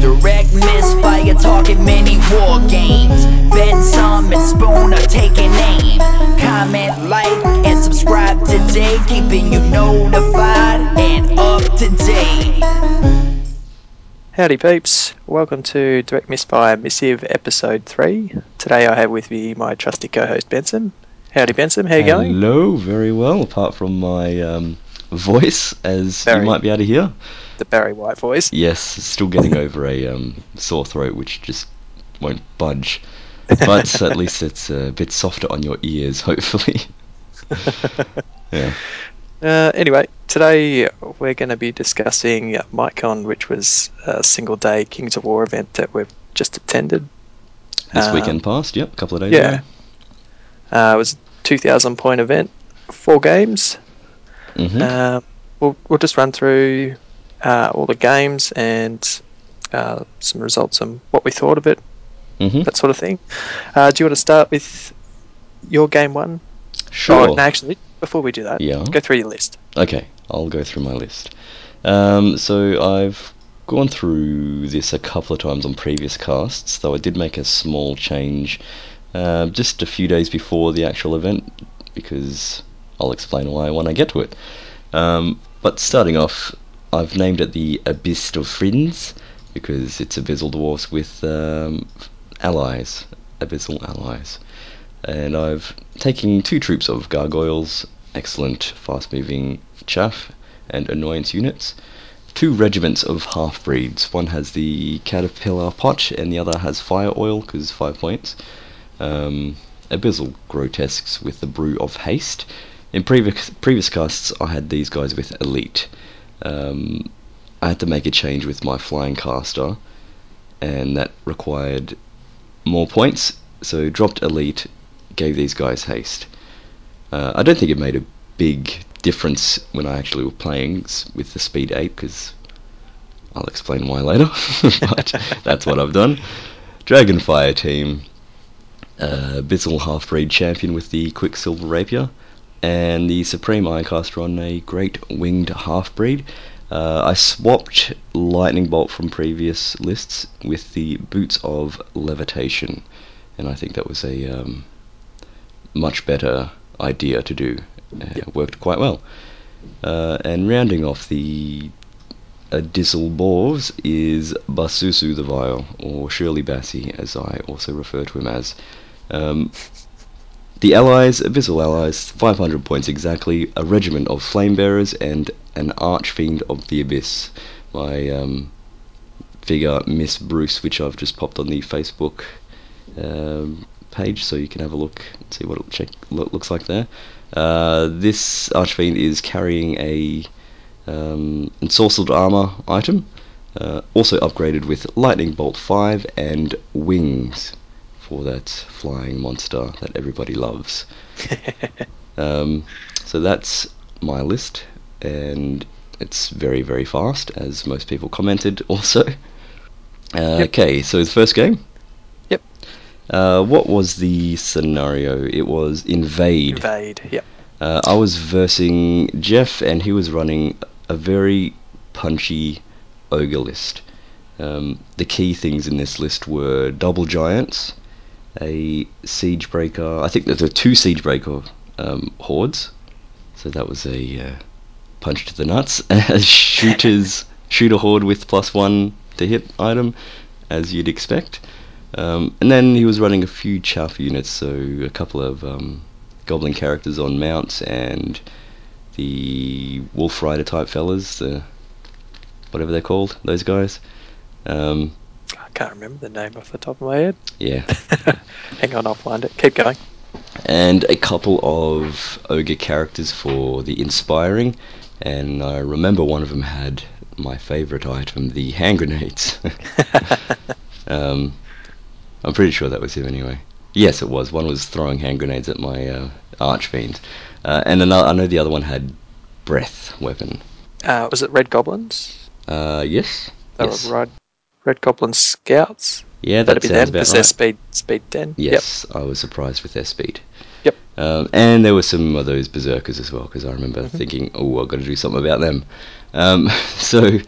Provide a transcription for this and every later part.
Direct misfire, talking many war games. Benson and Spoon are taking aim. Comment, like, and subscribe today, keeping you notified and up to date. Howdy peeps, welcome to Direct Misfire Missive Episode 3. Today I have with me my trusty co-host Benson. Howdy Benson, how you going? Hello, very well, apart from my um, voice, as Very. you might be able to hear. The Barry White voice. Yes, still getting over a um, sore throat, which just won't budge. But at least it's a bit softer on your ears, hopefully. yeah. Uh, anyway, today we're going to be discussing MikeCon, which was a single day Kings of War event that we've just attended. This Um, weekend passed, yep, a couple of days Yeah. ago. Uh, it was a 2,000 point event, four games. Hmm Uh, we'll, we'll just run through uh, all the games and uh, some results and what we thought of it, hmm that sort of thing. Uh, do you want to start with your game one? Sure. Oh, no, actually, before we do that, Yeah. go through your list. Okay, I'll go through my list. Um, so I've gone through this a couple of times on previous casts, though I did make a small change uh, just a few days before the actual event, because I'll explain why when I get to it. Um, but starting off, I've named it the Abyss of Friends, because it's Abyssal Dwarfs with um, allies, Abyssal allies. And I've taken two troops of gargoyles, excellent fast moving chaff, and annoyance units. Two regiments of half breeds. One has the caterpillar pot, and the other has fire oil, because five points. Um, Abyssal grotesques with the brew of haste. In previous previous casts, I had these guys with elite. Um, I had to make a change with my flying caster, and that required more points. So dropped elite, gave these guys haste. Uh, I don't think it made a big difference when I actually were playing with the speed 8 because I'll explain why later. but that's what I've done. Dragonfire team, uh, Abyssal half breed champion with the Quicksilver Rapier, and the Supreme Ironcaster on a Great Winged half breed. Uh, I swapped Lightning Bolt from previous lists with the Boots of Levitation, and I think that was a um, much better idea to do. Uh, It worked quite well. Uh, and rounding off the Abyssal Boars is Basusu the Vile, or Shirley Bassey, as I also refer to him as. Um, the allies, Abyssal allies, 500 points exactly, a regiment of flame bearers, and an archfiend of the abyss. My um, figure, Miss Bruce, which I've just popped on the Facebook um, page, so you can have a look and see what it check, lo- looks like there. Uh, this archfiend is carrying a um, ensorcelled armor item, uh, also upgraded with lightning bolt 5 and wings for that flying monster that everybody loves. Um, so that's my list, and it's very, very fast, as most people commented also. Uh, Yep. Okay, so the first game. Yep. Uh, what was the scenario? It was invade. Invade. Yep. Uh, I was versing Jeff, and he was running a very punchy ogre list. Um, the key things in this list were double giants, a siege breaker. I think there were two siege breaker um, hordes, so that was a uh, punch to the nuts. Shooters, shooter horde with plus one to hit item, as you'd expect. Um, and then he was running a few chaff units, so a couple of um, goblin characters on mounts and the wolf rider type fellas, the whatever they're called, those guys. Um, I can't remember the name off the top of my head. yeah, Hang on, I'll find it. Keep going. and a couple of ogre characters for the inspiring. And I remember one of them had my favourite item, the hand grenades. um, I'm pretty sure that was him anyway. Yes, it was. One was throwing hand grenades at my uh, archfiend, uh, and another, I know the other one had breath weapon. Uh, was it Red Goblins? Uh, yes. They yes. were Red, Red Goblin Scouts. Yeah, that That'd be them because right. they're speed speed ten. Yes, I was surprised with their speed. Yep. Um, and there were some of those berserkers as well, because I remember Mm-hmm. thinking, oh, I've got to do something about them. Um, so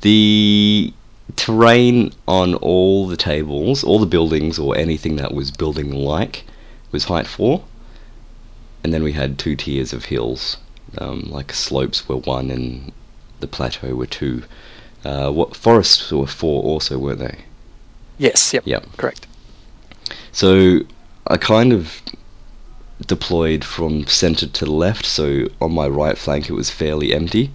the terrain on all the tables, all the buildings, or anything that was building like was height four, and then we had two tiers of hills, um, like slopes were one and the plateau were two. Uh, what forests were four also, weren't they? Yes, yep, Yep. correct. So I kind of deployed from centre to left. So on my right flank, it was fairly empty.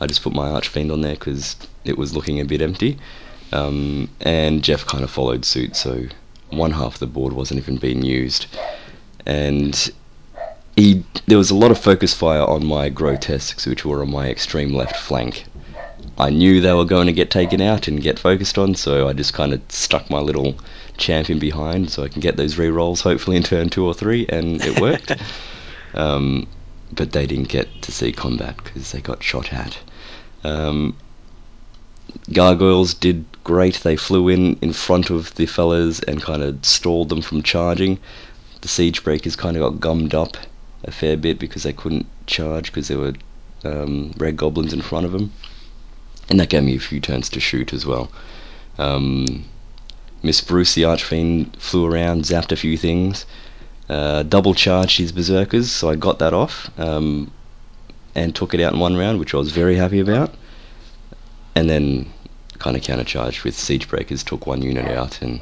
I just put my Archfiend on there because it was looking a bit empty. Um, and Jeff kind of followed suit. So one half of the board wasn't even being used, and he there was a lot of focus fire on my grotesques, which were on my extreme left flank. I knew they were going to get taken out and get focused on, so I just kind of stuck my little champion behind so I can get those re-rolls hopefully in turn two or three, and it worked. um, but they didn't get to see combat because they got shot at. Um, gargoyles did great. They flew in in front of the fellas and kind of stalled them from charging. The siege breakers kind of got gummed up a fair bit because they couldn't charge because there were um, red goblins in front of them, and that gave me a few turns to shoot as well. Um, Miss Bruce, the Archfiend, flew around, zapped a few things, uh, double charged his berserkers, so I got that off, um, and took it out in one round, which I was very happy about. And then kind of countercharged with siege breakers, took one unit out, and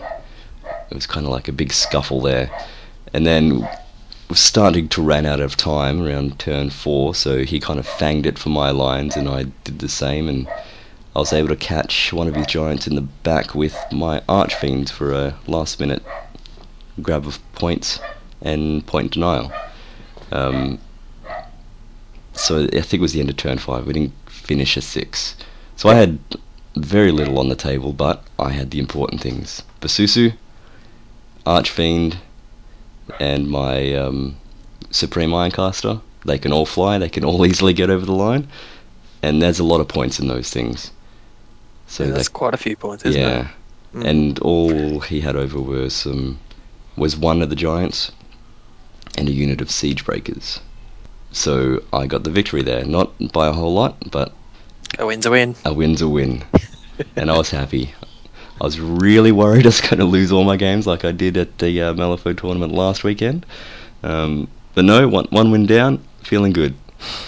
it was kind of like a big scuffle there. And then was starting to run out of time around turn four, so he kind of fanged it for my lines, and I did the same, and I was able to catch one of his giants in the back with my Archfiend for a last minute grab of points and point denial. Um, so I think it was the end of turn five. We didn't finish a six. So I had very little on the table, but I had the important things. Basusu, Archfiend, and my um, Supreme Ironcaster. They can all fly, they can all easily get over the line, and there's a lot of points in those things. So yeah, they that's quite a few points, isn't yeah, it? Mm. and all he had over were some was one of the giants and a unit of siege breakers. So I got the victory there, not by a whole lot, but a win's a win. a win's a win, and I was happy. I was really worried I was going to lose all my games like I did at the uh, Malifaux tournament last weekend, um, but no, one one win down, feeling good.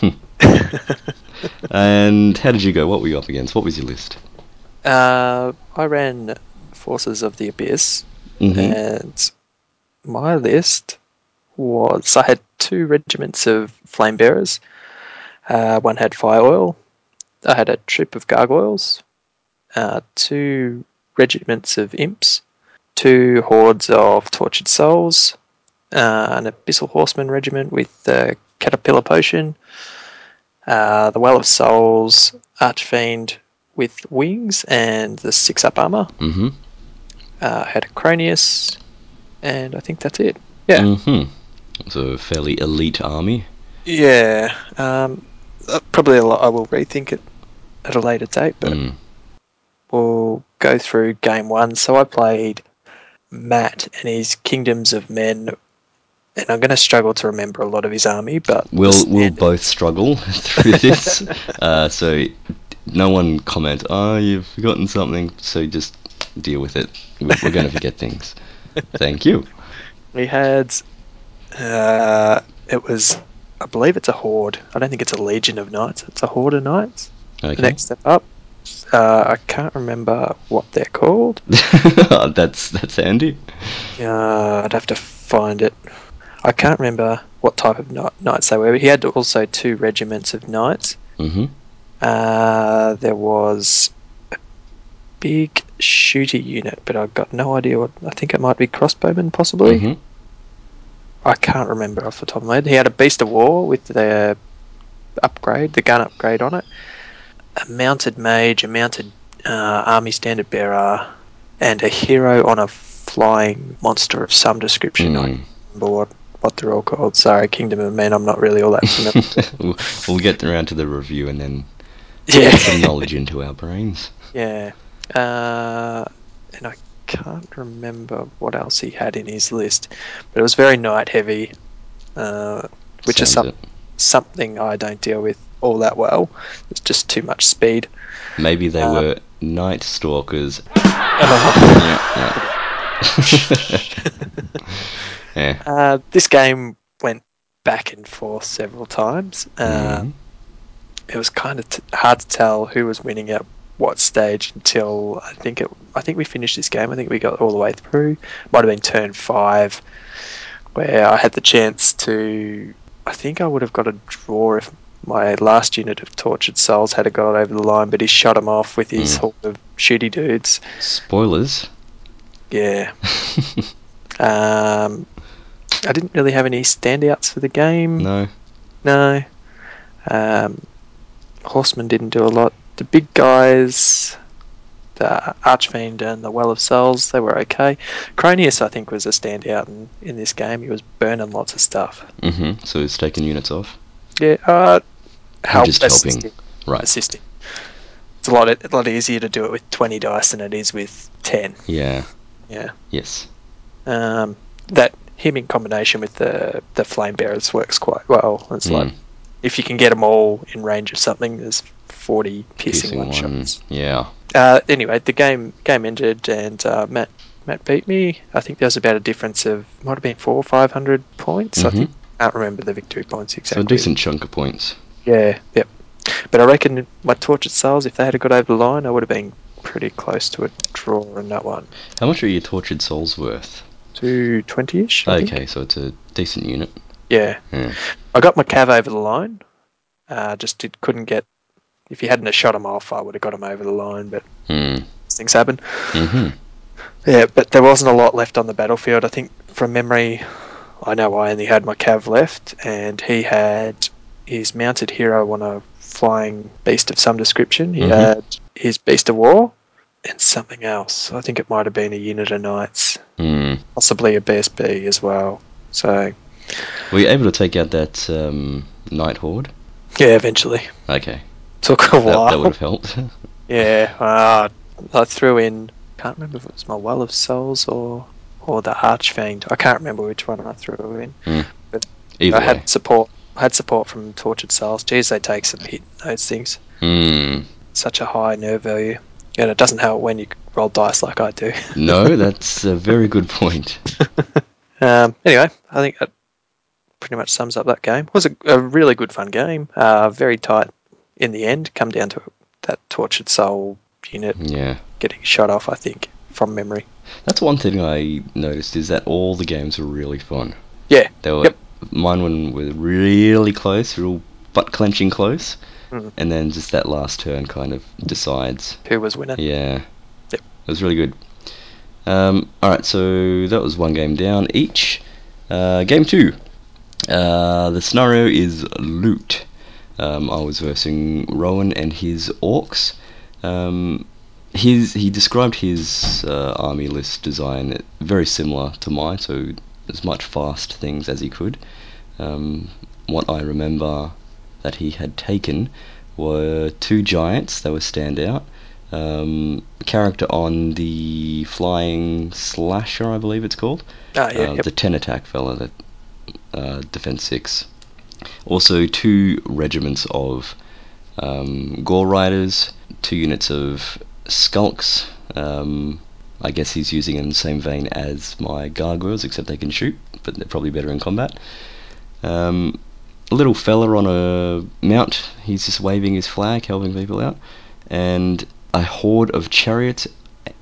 and how did you go? What were you up against? What was your list? Uh, I ran Forces of the Abyss, hmm and my list was I had two regiments of flame bearers. Uh, one had fire oil. I had a troop of gargoyles. Uh, two regiments of imps. Two hordes of tortured souls. Uh, an abyssal horseman regiment with the caterpillar potion. Uh, the well of souls archfiend with wings and the six up armor. hmm Uh, had a Cronius, and I think that's it. Yeah, hmm It's a fairly elite army. yeah. Um, uh, probably a lot. I will rethink it at a later date, but Mm. we'll go through game one. So I played Matt and his Kingdoms of Men, and I'm going to struggle to remember a lot of his army, but We'll we'll both struggle through this. uh, so no one comment. Oh, you've forgotten something. So just deal with it. We- We're going to forget things. Thank you. We had. Uh, it was. I believe it's a horde. I don't think it's a legion of knights. It's a horde of knights. Okay. The next step up. Uh, I can't remember what they're called. that's that's handy. Uh, I'd have to find it. I can't remember what type of kni- knights they were. But he had also two regiments of knights. hmm Uh, there was a big shooter unit, but I've got no idea what. I think it might be crossbowmen, possibly. hmm I can't remember off the top of my head. He had a Beast of War with the upgrade, the gun upgrade on it, a mounted mage, a mounted uh, army standard bearer, and a hero on a flying monster of some description. I Mm. can't remember what, what they're all called. Sorry, Kingdom of Men, I'm not really all that familiar. we'll, we'll get around to the review and then yeah. get some knowledge into our brains. Yeah. Uh, and I can't remember what else he had in his list, but it was very knight heavy, uh, which is some, something I don't deal with all that well. It's just too much speed. Maybe they Uh, were Night Stalkers. Yeah. Uh, this game went back and forth several times. Uh, Mhm. It was kind of t- hard to tell who was winning at what stage until I think it. I think we finished this game. I think we got all the way through. Might have been turn five, where I had the chance to. I think I would have got a draw if my last unit of tortured souls had got over the line, but he shut him off with his Mm. horde of shooty dudes. Spoilers. Yeah. Um, I didn't really have any standouts for the game. no. No. Um, Horseman didn't do a lot. The big guys, the Archfiend and the Well of Souls, they were okay. Cronius, I think, was a standout in, in this game. He was burning lots of stuff. hmm So he's taking units off. Yeah, uh, help just helping. assisting. Right. Assisting. It's a lot, a lot easier to do it with 20 dice than it is with 10. Yeah. Yeah. Yes. Um, that him in combination with the the flame bearers works quite well. It's Mm. like if you can get them all in range of something, there's 40 piercing, Piercing one one. shots. Yeah. Uh, anyway, the game game ended, and uh, Matt Matt beat me. I think there was about a difference of might have been four or five hundred points. I Mhm. think I can't remember the victory points So exactly. a decent chunk of points. Yeah, yep. But I reckon my tortured souls, if they had got over the line, I would have been pretty close to a draw in that one. How much are your tortured souls worth? Two twenty-ish. I think. Okay, so it's a decent unit. Yeah. Yeah. I got my cav over the line. Uh, just did, couldn't get. If you hadn't have shot him off, I would have got him over the line. But Mm. things happen. hmm Yeah, but there wasn't a lot left on the battlefield. I think from memory, I know I only had my cav left, and he had his mounted hero on a flying beast of some description. He Mhm. had his beast of war and something else. I think it might have been a unit of knights, Mm. possibly a BSB as well. So Were you able to take out that um, Knight Horde? yeah, eventually Okay. took a while. that would have helped. Yeah, uh, I threw in. Can't remember if it was my Well of Souls or or the Archfiend. I can't remember which one I threw in. Either I way. had support. I had support from Tortured Souls. Geez, they take some hit. Those things. Mm. Such a high nerve value, and it doesn't help when you roll dice like I do. No, that's a very good point. um, anyway, I think that pretty much sums up that game. It was a, a really good fun game. Uh, very tight in the end. Come down to that Tortured Soul unit Yeah. getting shot off. I think from memory. That's one thing I noticed is that all the games were really fun. Yeah. They were Yep. mine one were really close, real butt clenching close, Mm. and then just that last turn kind of decides. Who was winning? Yeah. Yep. It was really good. Um, all right, so that was one game down each. Uh, game two. Uh, the scenario is loot. Um, I was versing Rowan and his orcs. Um, his he described his uh, army list design very similar to mine, so as much fast things as he could. Um, what I remember that he had taken were two giants that were standout. Um, character on the flying slasher, I believe it's called. Ah, yeah. Uh, yep. The ten attack fella that defense six. Also, two regiments of um, gore riders, two units of skulks. Um, I guess he's using in the same vein as my gargoyles, except they can shoot, but they're probably better in combat. Um, a little fella on a mount, he's just waving his flag, helping people out, and a horde of chariots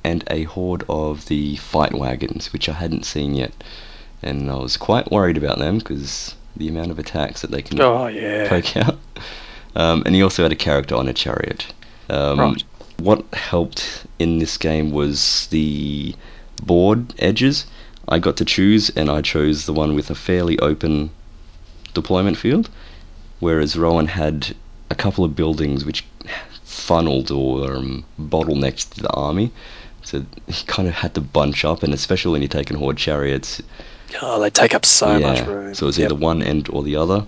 and a horde of the fight wagons, which I hadn't seen yet, and I was quite worried about them because the amount of attacks that they can Oh yeah. poke out. Um, and he also had a character on a chariot. Um, Right. What helped in this game was the board edges. I got to choose, and I chose the one with a fairly open deployment field, whereas Rowan had a couple of buildings which funneled or um, bottlenecked the army. So he kind of had to bunch up, and especially when you're taking horde chariots, Oh, they take up so much room. So it's Yep. either one end or the other,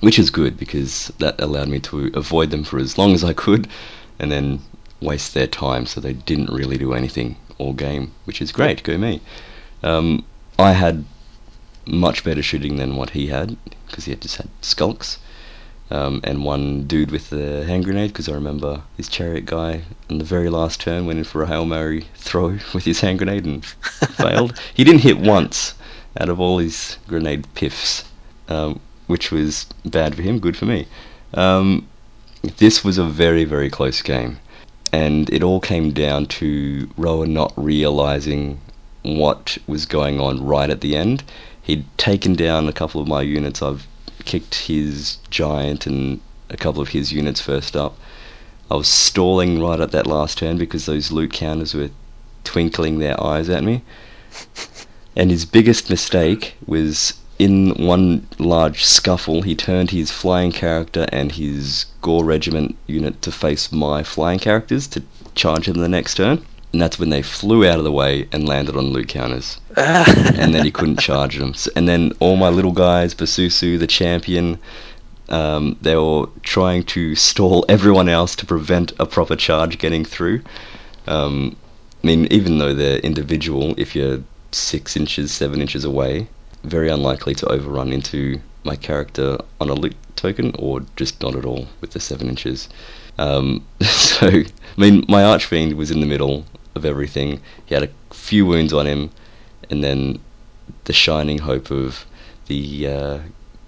which is good because that allowed me to avoid them for as long as I could, and then waste their time so they didn't really do anything all game, which is great. Go me. Um, I had much better shooting than what he had because he had just had skulks, um, and one dude with the hand grenade because I remember this chariot guy in the very last turn went in for a hail mary throw with his hand grenade and failed. He didn't hit once out of all his grenade piffs, um, which was bad for him, good for me. Um, this was a very very close game, and it all came down to Rowan not realizing what was going on right at the end. He'd taken down a couple of my units. I've kicked his giant and a couple of his units first up. I was stalling right at that last turn because those loot counters were twinkling their eyes at me. And his biggest mistake was in one large scuffle, he turned his flying character and his Gore Regiment unit to face my flying characters to charge him the next turn. And that's when they flew out of the way and landed on loot counters and then he couldn't charge them. And then all my little guys, Basusu, the champion, um, they were trying to stall everyone else to prevent a proper charge getting through. Um, I mean, even though they're individual, if you're six inches, seven inches away, very unlikely to overrun into my character on a loot token, or just not at all with the seven inches. Um, so, I mean, my Archfiend was in the middle of everything. He had a few wounds on him, and then the shining hope of the uh,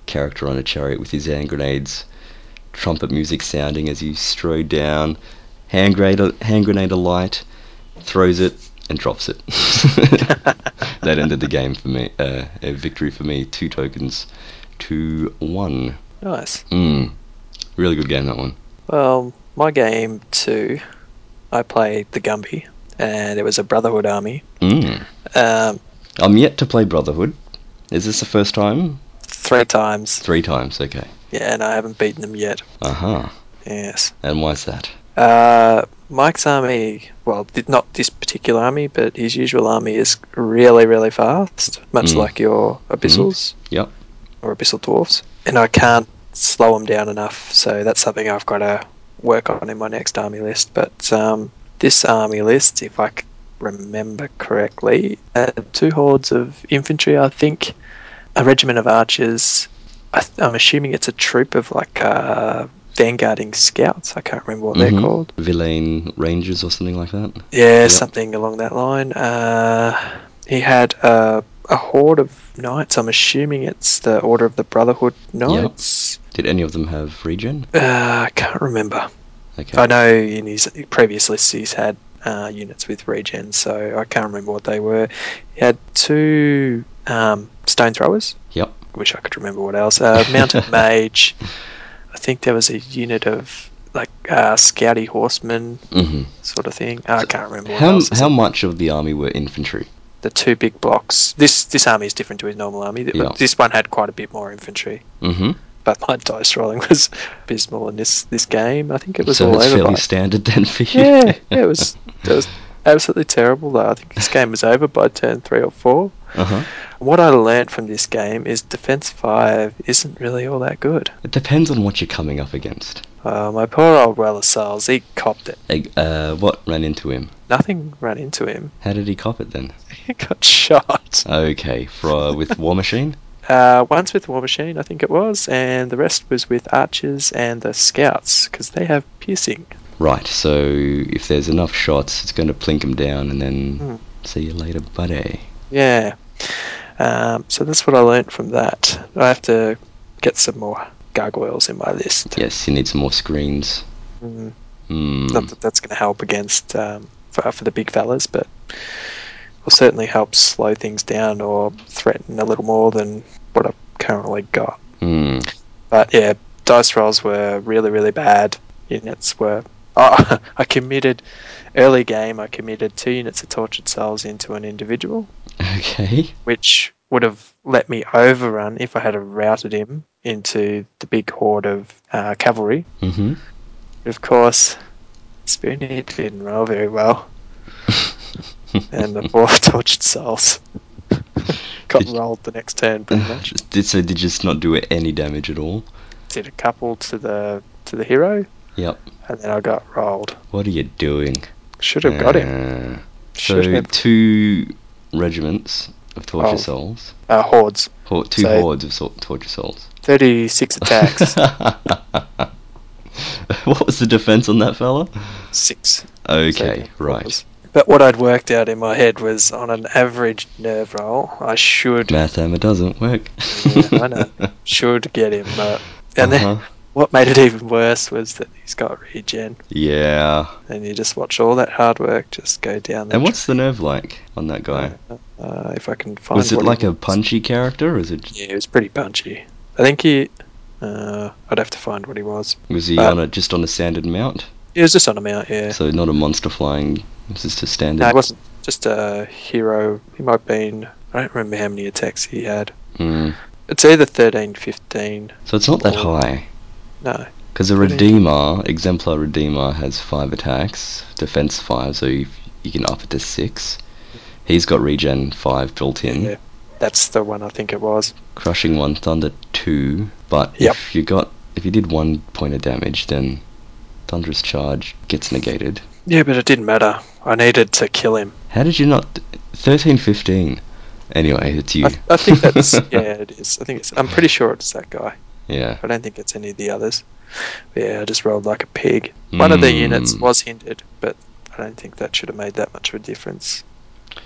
character on a chariot with his hand grenades, trumpet music sounding as he strode down, hand grenade, hand grenade alight, throws it and drops it. that ended the game for me. Uh, a victory for me. Two tokens, two one. Nice. Mm. Really good game that one. Well, my game two, I played the Gumby, and it was a Brotherhood army. Mm. Um, I'm yet to play Brotherhood. Is this the first time? three times. Three times. Okay. Yeah, and I haven't beaten them yet. Uh huh. Yes. And why's that? Uh, Mike's army, well, not this particular army, but his usual army is really, really fast, much Mm. like your Abyssals Yep. or Abyssal Dwarfs. And I can't slow them down enough, so that's something I've got to work on in my next army list. But um, this army list, if I remember correctly, had two hordes of infantry, I think, a regiment of archers. I th- I'm assuming it's a troop of like uh, vanguarding scouts. I can't remember what they're Mhm. called. Villain Rangers or something like that. Yeah, Yep. something along that line. Uh, he had a, a horde of knights. I'm assuming it's the Order of the Brotherhood Knights. Yep. Did any of them have regen? Uh, I can't remember. Okay. I know in his previous lists he's had uh, units with regen, so I can't remember what they were. He had two um, stone throwers. Yep. Wish I could remember what else. Uh, mounted mage. I think there was a unit of like uh, scouty horsemen hmm sort of thing. I can't remember what How how much of the army were infantry? the two big blocks. This this army is different to his normal army. Yeah. This one had quite a bit more infantry, Mm-hmm. but my dice rolling was abysmal in this this game. I think it was so all over. fairly by- standard then for you. yeah, yeah, it was it was absolutely terrible. Though I think this game was over by turn three or four. uh-huh. What I learnt from this game is defense five isn't really all that good. It depends on what you're coming up against. Uh, my poor old Well of Souls, he copped it. Uh, what ran into him? Nothing ran into him. How did he cop it then? He got shot. Okay, for uh, with War Machine. Uh, once with War Machine, I think it was, and the rest was with archers and the scouts because they have piercing. Right. So if there's enough shots, it's going to plink him down, and then Hmm. see you later, buddy. Yeah. Um, so that's what I learnt from that. I have to get some more gargoyles in my list. Yes, you need some more screens. Mm, Hmm. Not that that's going to help against um, for, for the big fellas, but will certainly help slow things down or threaten a little more than what I've currently got. Hmm. But yeah, dice rolls were really, really bad. Units were. Oh, I committed early game. I committed two units of tortured souls into an individual, Okay. which would have let me overrun if I had routed him into the big horde of uh, cavalry. Mm-hmm. But of course, Spoony didn't roll very well, and the four tortured souls got Did- rolled the next turn pretty much. Did so? Did you just not do any damage at all? Did a couple to the to the hero, Yep. and then I got rolled. What are you doing? Should have got him. Uh, Should so have. two regiments of torture Oh. souls, Uh, hordes. or two So- hordes of so- torture souls. 36 attacks. what was the defense on that fella? Six. Okay, So, right. But what I'd worked out in my head was on an average nerve roll, I should Math hammer doesn't work. Yeah, I know. should get him. but. and then Uh-huh. What made it even worse was that he's got regen, Yeah. and you just watch all that hard work just go down. The And what's the nerve like on that guy? Uh, if I can find. Was it like a punchy character, or is it? Yeah, it was pretty punchy. I think he. Uh, I'd have to find what he was. Was he Uh, on a just on a standard mount? He was just on a mount, yeah. So not a monster flying. This is just standard. No, it wasn't just a hero. He might have been. I don't remember how many attacks he had. Hmm. It's either 13, 15. So it's not that high. No. Because a Redeemer, Exemplar Redeemer, has five attacks, defense five, so you, you can up it to six. He's got regen five built in, Yeah. That's the one I think it was. crushing one, thunder two. But Yep. if you got if you did one point of damage, then thunderous charge gets negated. Yeah, but it didn't matter. I needed to kill him. How did you not? Thirteen fifteen. Anyway, it's you. I, I think that's yeah, it is. I think it's. I'm pretty sure it's that guy. Yeah. I don't think it's any of the others. But yeah, I just rolled like a pig. One of the units Mm. was hindered, but I don't think that should have made that much of a difference.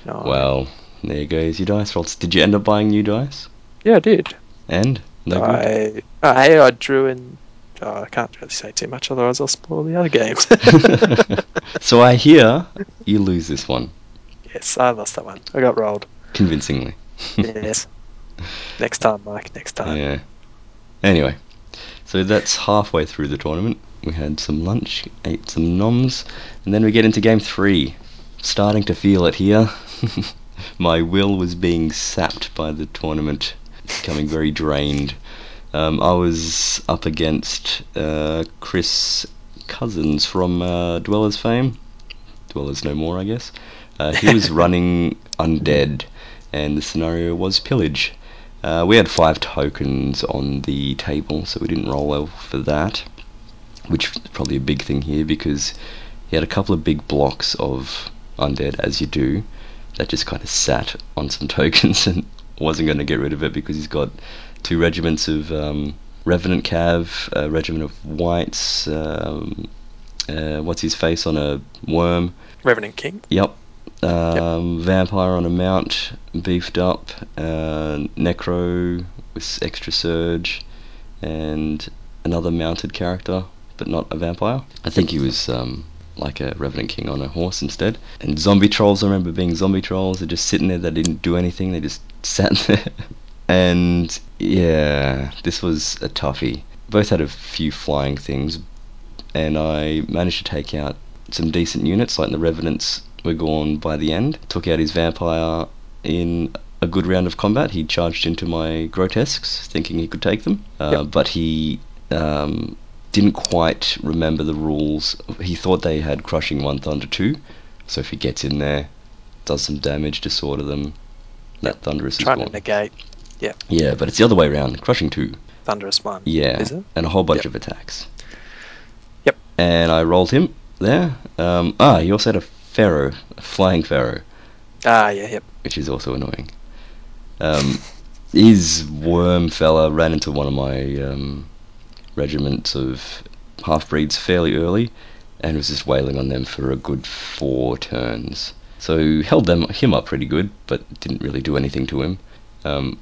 No. Well, there goes your dice rolls. Did you end up buying new dice? Yeah, I did. And no good. I, oh, I drew in. Oh, I can't really say too much, otherwise I'll spoil the other games. so I hear you lose this one yes, I lost that one. I got rolled. convincingly. yes. Next time, Mike. Next time. Yeah. Anyway, so that's halfway through the tournament. We had some lunch, ate some noms, and then we get into game three. Starting to feel it here. My will was being sapped by the tournament, becoming very drained. Um, I was up against uh, Chris Cousins from uh, Dwellers fame. Dwellers no more, I guess. Uh, he was running undead, and the scenario was pillage. Uh, we had five tokens on the table, so we didn't roll well for that, which is probably a big thing here because he had a couple of big blocks of undead, as you do, that just kind of sat on some tokens and wasn't going to get rid of it because he's got two regiments of um, Revenant Cav, a regiment of Wights, um, uh, what's his face on a worm, Revenant King. Yep. Um, Vampire on a mount, beefed up. Uh, Necro with extra surge, and another mounted character, but not a vampire. I think he was um, like a Revenant King on a horse instead. And zombie trolls. I remember being zombie trolls. They're just sitting there. They didn't do anything. They just sat there. and yeah, this was a toughie. Both had a few flying things, and I managed to take out some decent units, like the Revenants were gone by the end. Took out his vampire in a good round of combat. He charged into my grotesques, thinking he could take them, uh, Yep. but he um, didn't quite remember the rules. He thought they had crushing one thunder two, so if he gets in there, does some damage, disorder them, that thunderous is Trying to negate Yeah, Yeah, but it's the other way around. Crushing two. Thunderous One. Yeah, Is it? and a whole bunch Yep. of attacks. Yep. And I rolled him there. Um, ah, he also had a pharaoh, a flying pharaoh, Ah, yeah, yep. which is also annoying. Um, his worm fella ran into one of my um, regiments of half breeds fairly early, and was just wailing on them for a good four turns. So held them him up pretty good, but didn't really do anything to him. Um,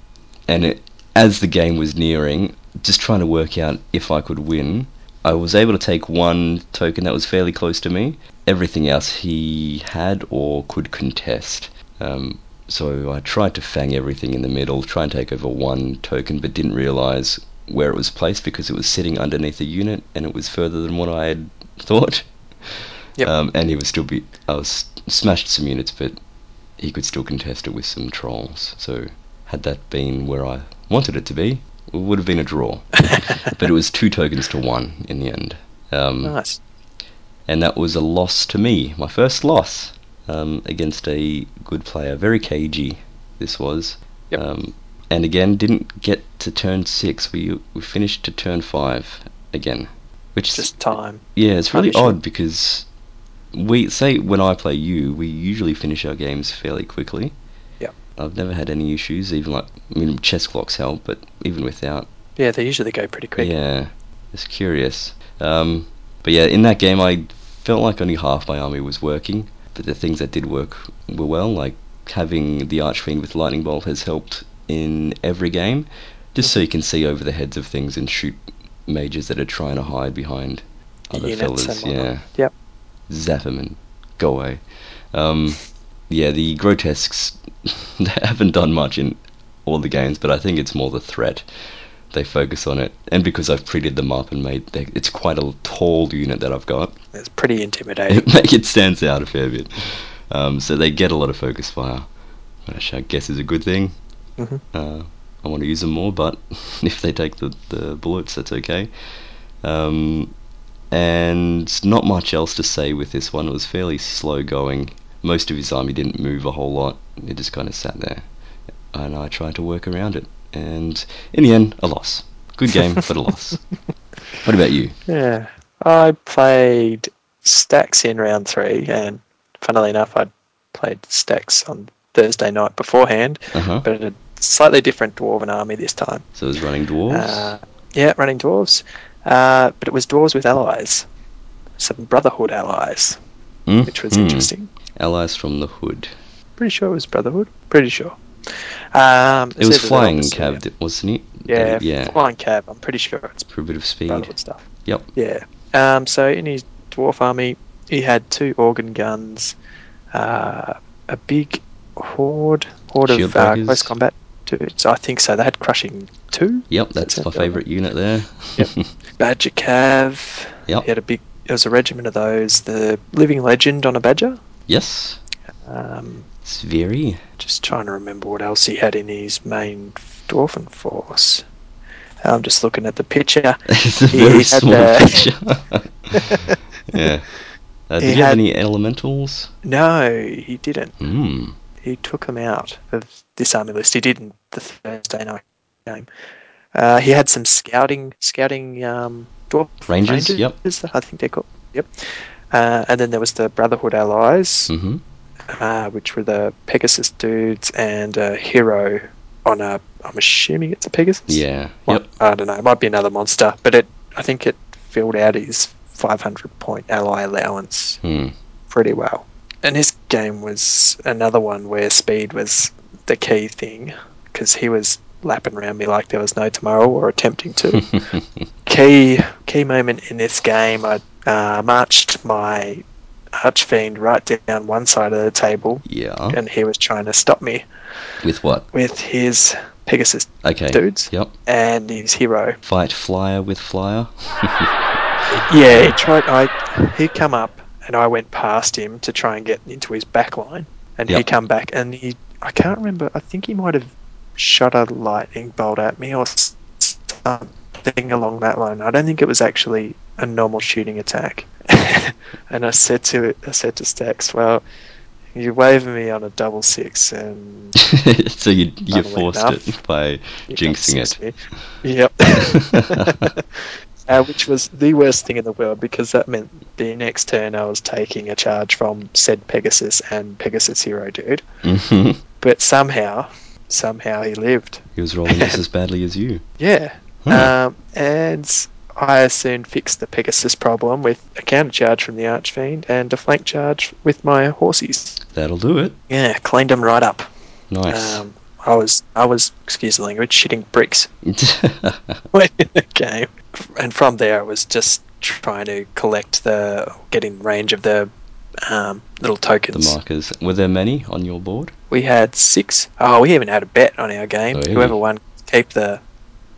and it, as the game was nearing, just trying to work out if I could win, I was able to take one token that was fairly close to me. Everything else he had or could contest. Um, so I tried to fang everything in the middle, try and take over one token, but didn't realise where it was placed because it was sitting underneath a unit and it was further than what I had thought. Yep. Um, and he was still be. I was smashed some units, but he could still contest it with some trolls. So had that been where I wanted it to be, it would have been a draw. but it was two tokens to one in the end. Um, nice. and that was a loss to me, my first loss um, against a good player, very cagey. This was, Yep. um, and again didn't get to turn six. We we finished to turn five again, which Just time. yeah, it's really odd because we say when I play you, we usually finish our games fairly quickly. I've never had any issues, even like I mean chess clocks help, but even without, Yeah, they usually go pretty quick. Yeah, it's curious. Um, but yeah, in that game, I felt like only half my army was working, but the things that did work were well. Like having the Archfiend with Lightning Bolt has helped in every game, just so you can see over the heads of things and shoot mages that are trying to hide behind other Units fellas. Yeah, Yep. zap 'em and go away. Um, yeah, the grotesques they haven't done much in all the games, but I think it's more the threat. They focus on it, and because I've prettied them up and made they, it's quite a tall unit that I've got, It's pretty intimidating. it, it stands out a fair bit. Um, so they get a lot of focus fire, which I guess is a good thing. Mhm. Uh, I want to use them more, but if they take the, the bullets, that's okay. Um, and not much else to say with this one. It was fairly slow going. Most of his army didn't move a whole lot. It just kind of sat there, and I tried to work around it. And in the end, a loss. Good game, but a loss. What about you? Yeah, I played Stacks in round three, and funnily enough, I played Stacks on Thursday night beforehand, Uh huh. but a slightly different dwarven army this time. So it was running dwarves. Uh, yeah, running dwarves, uh, but it was dwarves with allies, some Brotherhood allies, Mm, which was mm. interesting. Allies from the hood. Pretty sure it was Brotherhood. Pretty sure. Um, It was either that or flying Basilia. cab, wasn't it? Yeah, That- yeah. flying cab. I'm pretty sure it's For a bit of speed. Brotherhood stuff. Yep. Yeah. Um, so in his dwarf army, he had two organ guns, uh, a big horde, horde Shield of uh, close combat dudes. I think so. They had crushing two. Yep, that's my favourite unit there. Yep. Badger Cav. Yep. He had a big. There was a regiment of those. The Living Legend on a Badger. Yes. Um, It's very. just trying to remember what else he had in his main dwarfen force. I'm just looking at the picture. it's a He very had small the- picture. yeah. Uh, He did you have any elementals? No, he didn't. Hmm. He took him out of this army list. He didn't the Thursday night game. Uh, he had some scouting, scouting um, dwarf Rangers, yep. I think they're called. Yep. Uh, and then there was the Brotherhood allies, Mm-hmm. uh, which were the Pegasus dudes and a hero on a. I'm assuming it's a Pegasus. Yeah. Yep. I don't know. It might be another monster, but it. I think it filled out his 500 point ally allowance Hmm. pretty well. And this game was another one where speed was the key thing because he was lapping around me like there was no tomorrow or attempting to. key key moment in this game, I uh, marched my Archfiend right down one side of the table yeah. and he was trying to stop me With what? with his Pegasus Okay. dudes Yep. and his hero. Fight flyer with flyer. Yeah, he tried. I he come up and I went past him to try and get into his back line, and he come back and he. I can't remember. I think he might have shot a lightning bolt at me or something along that line. I don't think it was actually a normal shooting attack. and I said to I said to Stax, "Well, you waving me on a double six, and so you you forced enough, it by jinxing it. me." Yep. uh, which was the worst thing in the world because that meant the next turn I was taking a charge from said Pegasus and Pegasus Hero dude. hmm But somehow, somehow he lived. He was rolling just as badly as you. Yeah. Hmm. Um, and I soon fixed the Pegasus problem with a counter charge from the Archfiend and a flank charge with my horses. That'll do it. Yeah, cleaned them right up. Nice. Um, I was, I was, excuse the language, shitting bricks in the game. And from there, it was just trying to collect the, get in range of the um, little the markers. Were there many on your board? We had six. Oh, we even had a bet on our game. Hey. Whoever won, keep the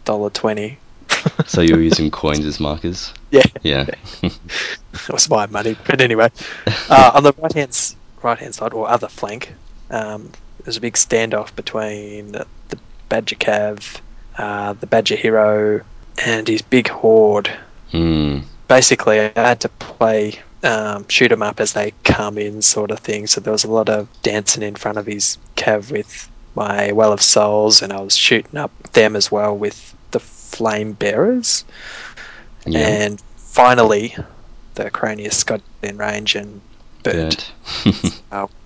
dollar twenty. So you were using coins as markers? Yeah, Yeah. it was my money. But anyway, uh, on the right hand right hand side or other flank, um, there's a big standoff between the, the Badger Cav, uh, the Badger Hero, and his big horde. Hmm. Basically, I had to play um, shoot 'em up as they come in, sort of thing. So there was a lot of dancing in front of his Cav with my Well of Souls, and I was shooting up them as well with the Flame Bearers. Yeah. And finally, the Cranius got in range and burned. Burnt.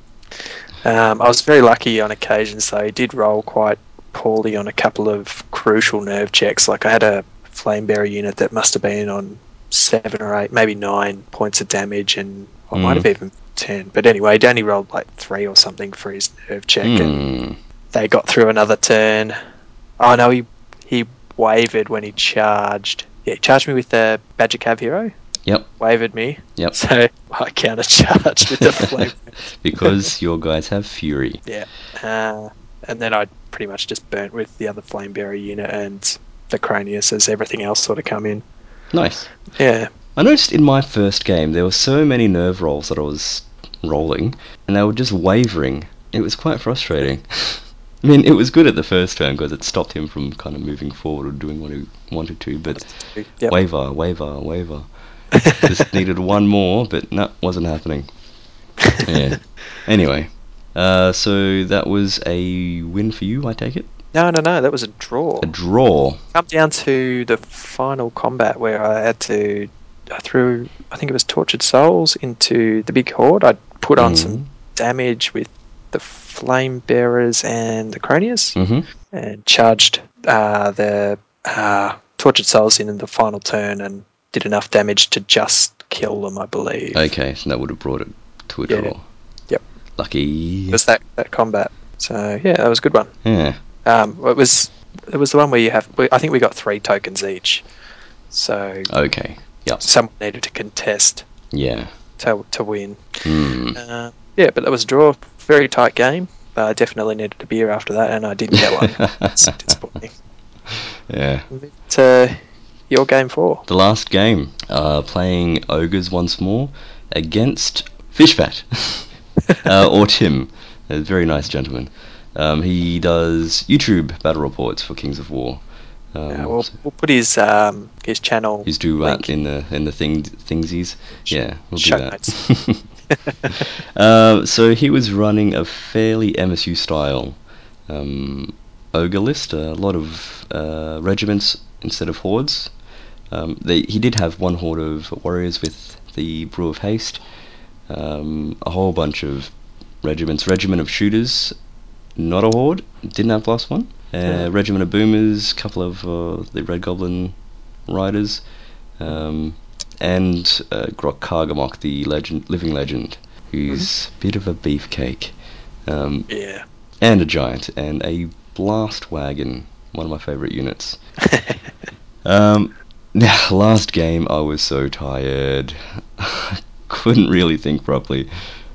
Um, I was very lucky on occasion, so he did roll quite poorly on a couple of crucial nerve checks. Like I had a flamebearer unit that must have been on seven or eight, maybe nine points of damage, and I might have even ten. But anyway, only rolled like three or something for his nerve check, and Hmm. they got through another turn. Oh no, he he wavered when he charged. Yeah, he charged me with the Badger Cav hero. Yep. Wavered me. Yep. So I counter charged with the flame. Because your guys have fury. Yeah. Uh, and then I pretty much just burnt with the other flame flamebearer unit and the Cranius as everything else sort of come in. Nice. Yeah. I noticed in my first game there were so many nerve rolls that I was rolling, and they were just wavering. It was quite frustrating. I mean, it was good at the first turn because it stopped him from kind of moving forward or doing what he wanted to, but Yep. waver, waver, waver. Just needed one more, but no, wasn't happening. Yeah. Anyway, uh, so that was a win for you, I take it? No, no, no. That was a draw. A draw. Come down to the final combat where I had to. I threw, I think it was Tortured Souls into the big horde. I put on Mhm. some damage with the Flame Bearers and the Cranius Mm-hmm. and charged uh, the uh, Tortured Souls in in the final turn and did enough damage to just kill them, I believe. Okay, so that would have brought it to a Yeah. draw. Yep. Lucky. It was that, that combat. So, yeah, that was a good one. Yeah. Um, it was it was the one where you have. I think we got three tokens each, so Okay. Yep. someone needed to contest Yeah. to to win. Hmm. Uh, yeah, but that was a draw. Very tight game. Uh, I definitely needed a beer after that, and I didn't get one. it's disappointing. Yeah. To your game four. The last game, uh, playing ogres once more against Fishbat, uh, or Tim, a very nice gentleman. Um, he does YouTube battle reports for Kings of War. Um, Uh, we'll, we'll put his um, his channel. he's do that in the in the thing thingsies. Yeah, we'll do that. um, so he was running a fairly MSU style um, ogre list, a lot of uh, regiments instead of hordes. Um, they, he did have one horde of warriors with the Brew of Haste, um, a whole bunch of regiments, regiment of shooters, not a horde, didn't have Blast plus one. Uh, regiment of boomers, couple of uh, the Red Goblin riders, um, and uh, Grokagamok, the legend, living legend, who's a bit of a beefcake, um, yeah. and a giant, and a blast wagon, one of my favourite units. Um, now, last game I was so tired, I couldn't really think properly,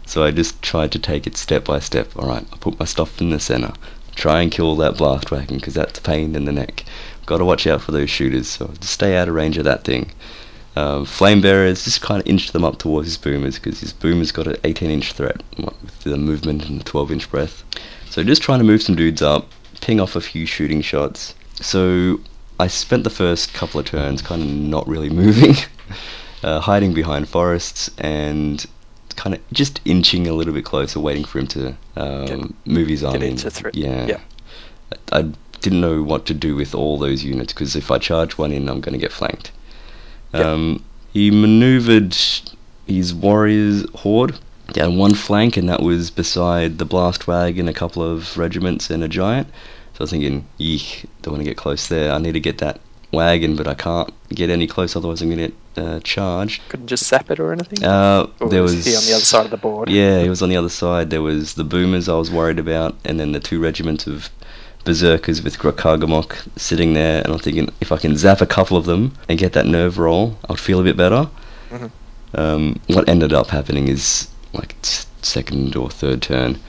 so I just tried to take it step by step. All right, I put my stuff in the center, try and kill that blast wagon because that's a pain in the neck. Got to watch out for those shooters, so just stay out of range of that thing. Um, flame bearers just kind of inch them up towards his boomers because his boomers got an 18 inch threat with the movement and the 12 inch breath. So just trying to move some dudes up, ping off a few shooting shots. So I spent the first couple of turns kind of not really moving, uh, hiding behind forests and kind of just inching a little bit closer, waiting for him to um, Get- move his army. into thre- yeah. yeah. I, I didn't know what to do with all those units because if I charge one in, I'm going to get flanked. Yep. Um, he maneuvered his warriors horde down one flank, and that was beside the blast wagon, a couple of regiments, and a giant. So I was thinking, yeek, don't want to get close there. I need to get that wagon, but I can't get any close, otherwise I'm going to get uh, charged. Couldn't just zap it or anything. Uh, or there was, was he on the other side of the board? yeah, he was on the other side. There was the boomers I was worried about, and then the two regiments of berserkers with Grokagamok sitting there. And I'm thinking, if I can zap a couple of them and get that nerve roll, I'd feel a bit better. Mhm. Um, what ended up happening is like t- second or third turn,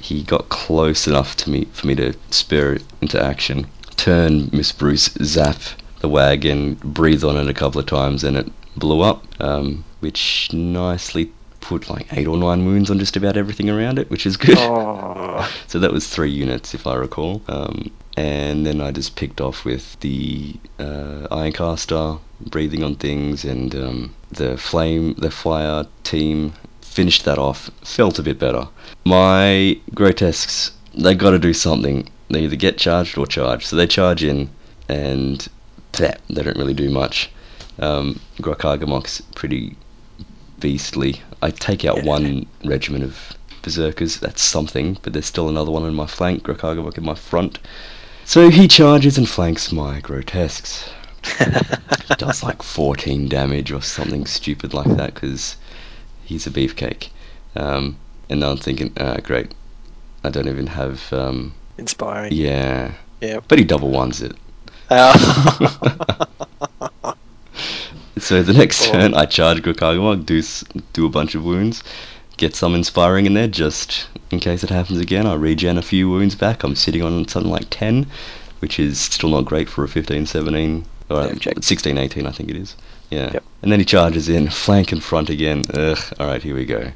he got close enough to me for me to spur it into action. Turn Miss Bruce, zap the wagon, breathe on it a couple of times, and it blew up, um, which nicely put like eight or nine wounds on just about everything around it, which is good. Oh, So that was three units, if I recall. Um, and then I just picked off with the uh, Ironcaster, breathing on things, and um, the flame, the fire team finished that off. Felt a bit better. My grotesques, they got to do something. They either get charged or charge. So they charge in, and bleh, they don't really do much. Um, Grokagamok's pretty beastly. I take out one regiment of berserkers. That's something, but there's still another one in my flank. Grokagamok in my front. So he charges and flanks my grotesques. He does like 14 damage or something stupid like that because he's a beefcake. Um, and now I'm thinking, ah, great. I don't even have. Um, Inspiring. yeah. Yeah. But he double ones it. Uh, So the next Oh. turn, I charge Grokagamok, do do a bunch of wounds, get some inspiring in there just in case it happens again. I regen a few wounds back. I'm sitting on something like 10, which is still not great for a 15, 17, or Yeah, check. 16, 18, I think it is. Yeah. Yep. And then he charges in, flank and front again. Ugh. All right, here we go.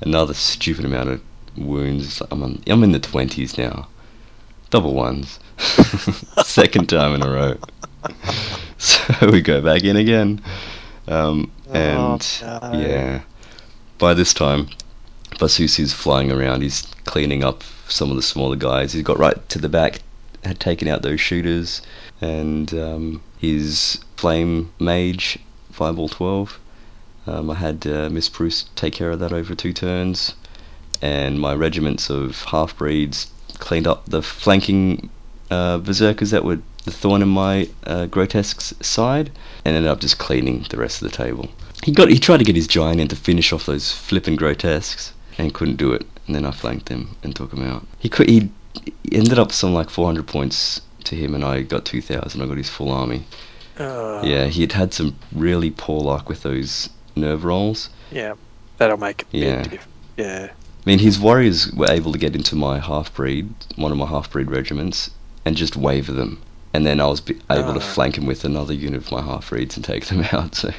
Another stupid amount of wounds. I'm on, I'm in the 20s now. Double ones. Second time in a row. So we go back in again. Um, and Oh, no. yeah, by this time, Basusu's flying around. He's cleaning up some of the smaller guys. He's got right to the back, had taken out those shooters, and um, his flame mage, Fireball 12. Um, I had uh, Miss Bruce take care of that over two turns, and my regiments of half breeds cleaned up the flanking uh, berserkers that were the thorn in my uh, grotesque's side, and ended up just cleaning the rest of the table. He got he tried to get his giant in to finish off those flippin' grotesques, and couldn't do it. And then I flanked him and took him out. He could he, ended up some like 400 points to him, and I got 2,000. I got his full army. Uh, Yeah, he had had some really poor luck with those nerve rolls. Yeah. That'll make a Yeah. big Yeah. I mean, his warriors were able to get into my half breed, one of my half breed regiments, and just waver them. And then I was able to Ah. flank him with another unit of my half breeds and take them out. So,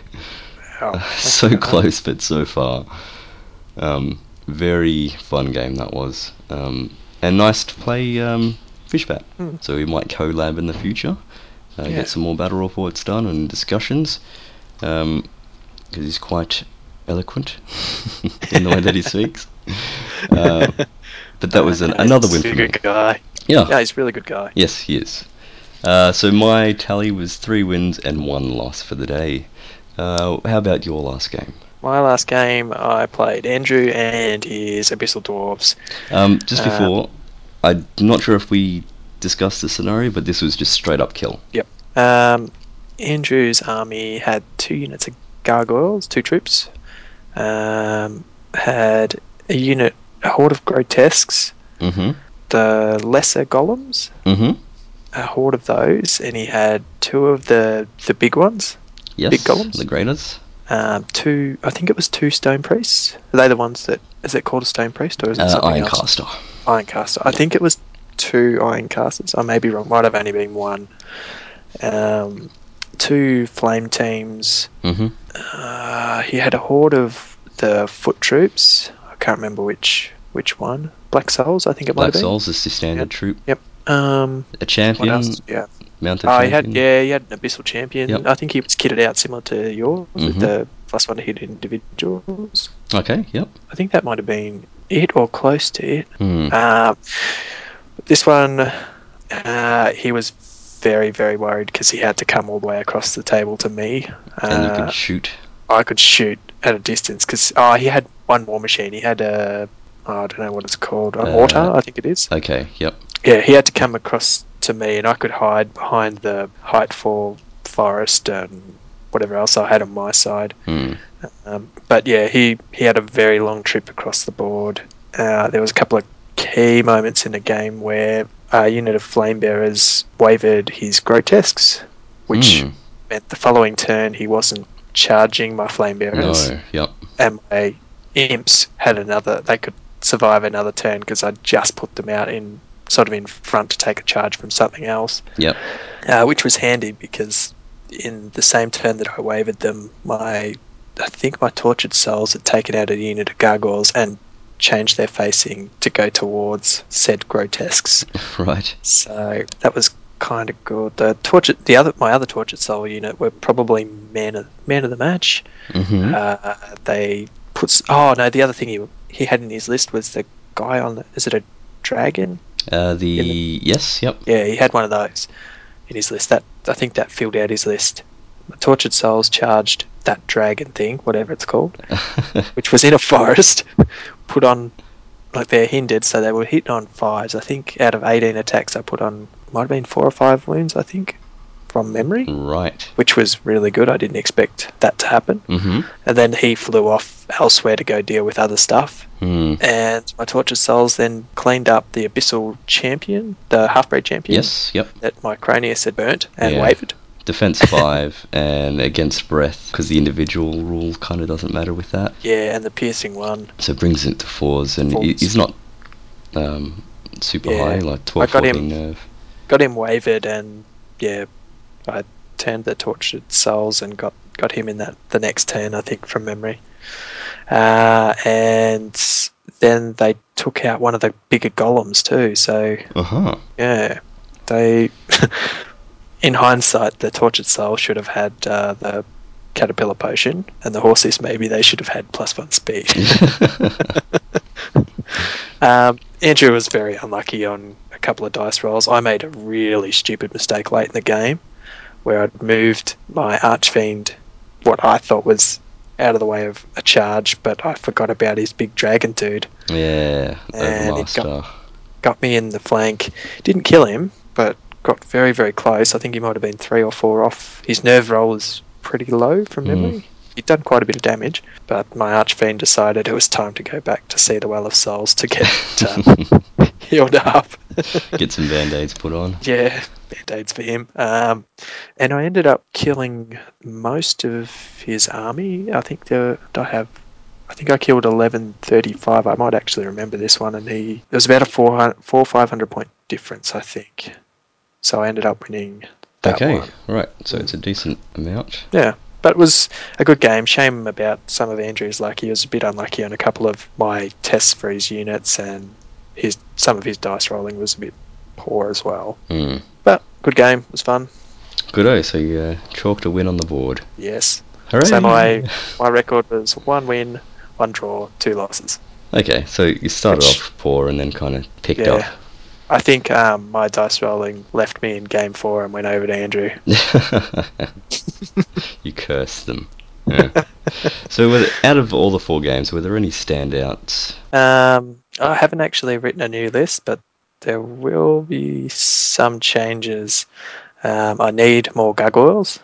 so close, but so far. Um, very fun game that was. Um, and nice to play um, Fishbat. Hmm. So we might collab in the future. Uh, Yeah. Get some more battle reports done and discussions. Because he's quite eloquent in the way that he speaks. Uh, but that was an, another win for me. good guy. Yeah. Yeah, he's a really good guy. Yes, he is. Uh, so my tally was three wins and one loss for the day. Uh, how about your last game? My last game, I played Andrew and his Abyssal Dwarves. Um, just Uh, before, I'm not sure if we discussed the scenario, but this was just straight up kill. Um, Andrew's army had two units of gargoyles, two troops. Um, had a unit, a horde of grotesques, Mm-hmm. the lesser golems, Mm-hmm. a horde of those, and he had two of the the big ones. Yes. Big golems? The graders. Um, two, I think it was two stone priests. Are they the ones that is it called a stone priest or is it Uh, something else? Ironcaster. Ironcaster. I think it was two Ironcasters. I may be wrong. Might have only been one. Um, two flame teams. Mm-hmm. Uh, he had a horde of the foot troops. I can't remember which which one. Black Souls, I think it might Black. Souls is the standard troop. Yep. Um, A champion. Yeah. Mounted Oh, he champion. had yeah, he had an abyssal champion. Yep. I think he was kitted out similar to yours Mhm. with the plus one to hit individuals. Okay. Yep. I think that might have been it or close to it. Hmm. Um, this one, uh, he was very, very worried because he had to come all the way across the table to me. and you Uh, could shoot. I could shoot at a distance because oh, he had one war machine. He had a oh, I don't know what it's called, a Uh, mortar, I think it is. Okay. Yep. Yeah, he had to come across to me, and I could hide behind the height for forest and whatever else I had on my side. Hmm. Um, but yeah, he, he had a very long trip across the board. Uh, there was a couple of key moments in the game where a unit of flame bearers wavered his grotesques, which Hmm. meant the following turn he wasn't charging my flame bearers, No. Yep. and my imps had another. They could survive another turn because I just put them out in sort of in front to take a charge from something else Yep. uh, which was handy because in the same turn that I wavered them, my I think my tortured souls had taken out a unit of gargoyles and changed their facing to go towards said grotesques. Right. So that was kind of good. The tortured, the other, my other tortured soul unit were probably man of man of the match. Mm-hmm. Uh, they put. Oh no, the other thing he he had in his list was the guy on the. Is it a dragon? Uh, the in yes. Yep. Yeah, he had one of those in his list. That I think that filled out his list. Tortured Souls charged that dragon thing, whatever it's called, which was in a forest, put on like they're hindered, so they were hitting on fives. I think out of eighteen attacks, I put on might have been four or five wounds, I think, from memory, Right. which was really good. I didn't expect that to happen. Mm-hmm. And then he flew off elsewhere to go deal with other stuff. Hmm. And my Tortured Souls then cleaned up the Abyssal Champion, the half-breed champion Yes. Yep. that my Cronius had burnt and Yeah. wavered. Defense five and against breath because the individual rule kind of doesn't matter with that. Yeah, and the piercing one. So it brings it to fours and Fours. he's not um, super Yeah. high, like 12, I got 14 him- nerve. Got him wavered, and yeah, I turned the Tortured Souls and got got him in that the next turn, I think, from memory. Uh, and then they took out one of the bigger golems too. So Uh huh. yeah, they. in hindsight, the Tortured Soul should have had uh, the Caterpillar Potion, and the horses maybe they should have had plus one speed. um, Andrew was very unlucky on couple of dice rolls. I made a really stupid mistake late in the game where I'd moved my Archfiend, what I thought was out of the way of a charge, but I forgot about his big dragon dude. yeah. And it Overmaster. got me in the flank. Didn't kill him, but got very, very close. I think he might have been three or four off. His nerve roll was pretty low from Mm. He'd done quite a bit of damage, but my Archfiend decided it was time to go back to see the Well of Souls to get um, healed up. Get some band aids put on. yeah, band-aids for him. Um, and I ended up killing most of his army. I think there, I have I think I killed eleven thirty five. I might actually remember this one, and he it was about a four hundred four five hundred point difference, I think. So I ended up winning. That okay. one. Right. So it's a decent amount. Yeah, but it was a good game. Shame about some of Andrew's luck. He was a bit unlucky on a couple of my tests for his units, and his some of his dice rolling was a bit poor as well. Hmm. But good game. It was fun. Good. Oh, so you uh, chalked a win on the board. Yes. Hooray! So my my record was one win, one draw, two losses. Okay, so you started Which- off poor and then kind of picked Yeah. up. I think um, my dice rolling left me in game four and went over to Andrew. you cursed them. Yeah. so, there- out of all the four games, were there any standouts? Um, I haven't actually written a new list, but there will be some changes. Um, I need more gargoyles.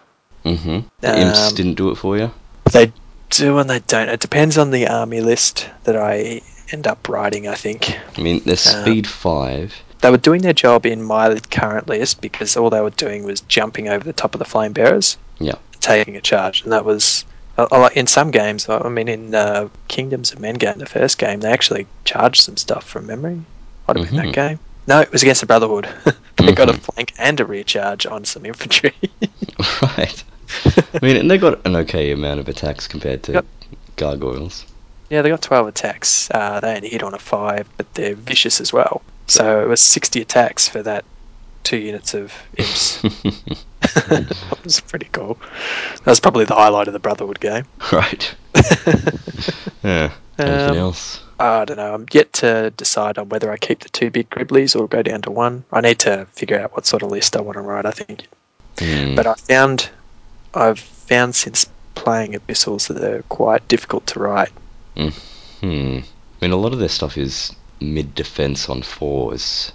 Mm-hmm. The imps Um, didn't do it for you. They do and they don't. It depends on the army list that I end up writing. I think I mean, they're um, speed five. They were doing their job in my current list because all they were doing was jumping over the top of the flame bearers. Yeah. taking a charge, and that was I like- in some games. I mean, in uh, Kingdoms of Mengam, the first game, they actually charged some stuff from memory. Might have been Mhm. that game. No, it was against the Brotherhood. they got a Mhm. flank and a rear charge on some infantry. right. I mean, and they got an okay amount of attacks compared to Yep. gargoyles. Yeah, they got 12 attacks. Uh, they only hit on a 5, but they're vicious as well. So it was 60 attacks for that two units of imps. that was pretty cool. That was probably the highlight of the Brotherhood game. right. Yeah. Anything Um, else? I don't know. I'm yet to decide on whether I keep the two big Griblies or go down to one. I need to figure out what sort of list I want to write. I think, Hmm. but I found I've found since playing Abyssals that they're quite difficult to write. Hmm. I mean, a lot of their stuff is mid defense on fours.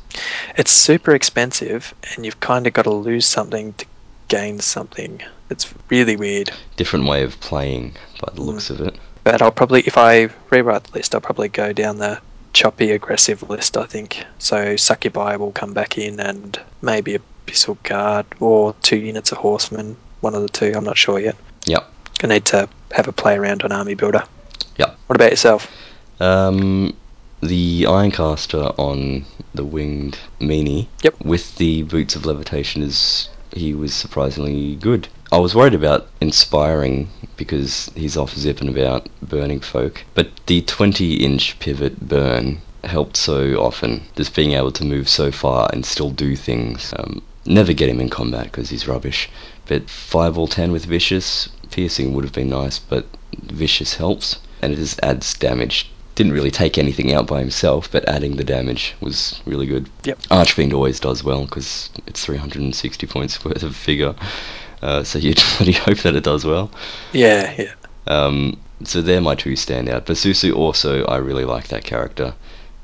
It's super expensive, and you've kind of got to lose something to gain something. It's really weird. Different way of playing by the Mm. looks of it. But I'll probably, if I rewrite the list, I'll probably go down the choppy aggressive list. I think so. Succubi will come back in, and maybe a Abyssal Guard or two units of Horsemen. One of the two. I'm not sure yet. Yep. I need to have a play around on Army Builder. Yep. What about yourself? Um, the Ironcaster on the winged meanie. Yep. With the boots of levitation is he was surprisingly good. I was worried about inspiring because he's off zipping about burning folk, but the 20 inch pivot burn helped so often. Just being able to move so far and still do things. Um, never get him in combat because he's rubbish. But 5 or 10 with vicious, piercing would have been nice, but vicious helps and it just adds damage. Didn't really take anything out by himself, but adding the damage was really good. Yep. Archfiend always does well because it's 360 points worth of figure, uh, so you'd really hope that it does well. Yeah, yeah. Um, so they're my two standout. Basusu also, I really like that character.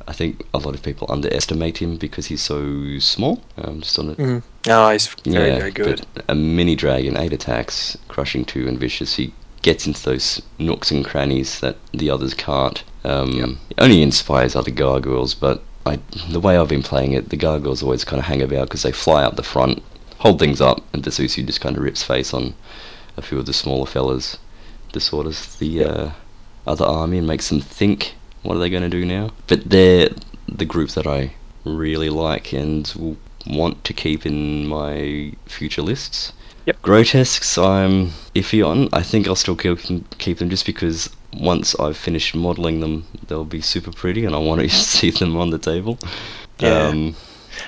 I think a lot of people underestimate him because he's so small. Um, just on a Mm. Oh, he's very, yeah, very good. A mini dragon, eight attacks, crushing two, and vicious. He gets into those nooks and crannies that the others can't. Um, Yep. It only inspires other gargoyles, but I, the way I've been playing it, the gargoyles always kind of hang about because they fly up the front, hold things up, and Basusu just kind of rips face on a few of the smaller fellas. Disorders the Yep. uh, other army and makes them think, what are they going to do now? But they're the group that I really like and will want to keep in my future lists. Yep. Grotesques, I'm iffy on. I think I'll still keep keep them just because once I've finished modelling them, they'll be super pretty, and I want to see them on the table. Yeah. Um,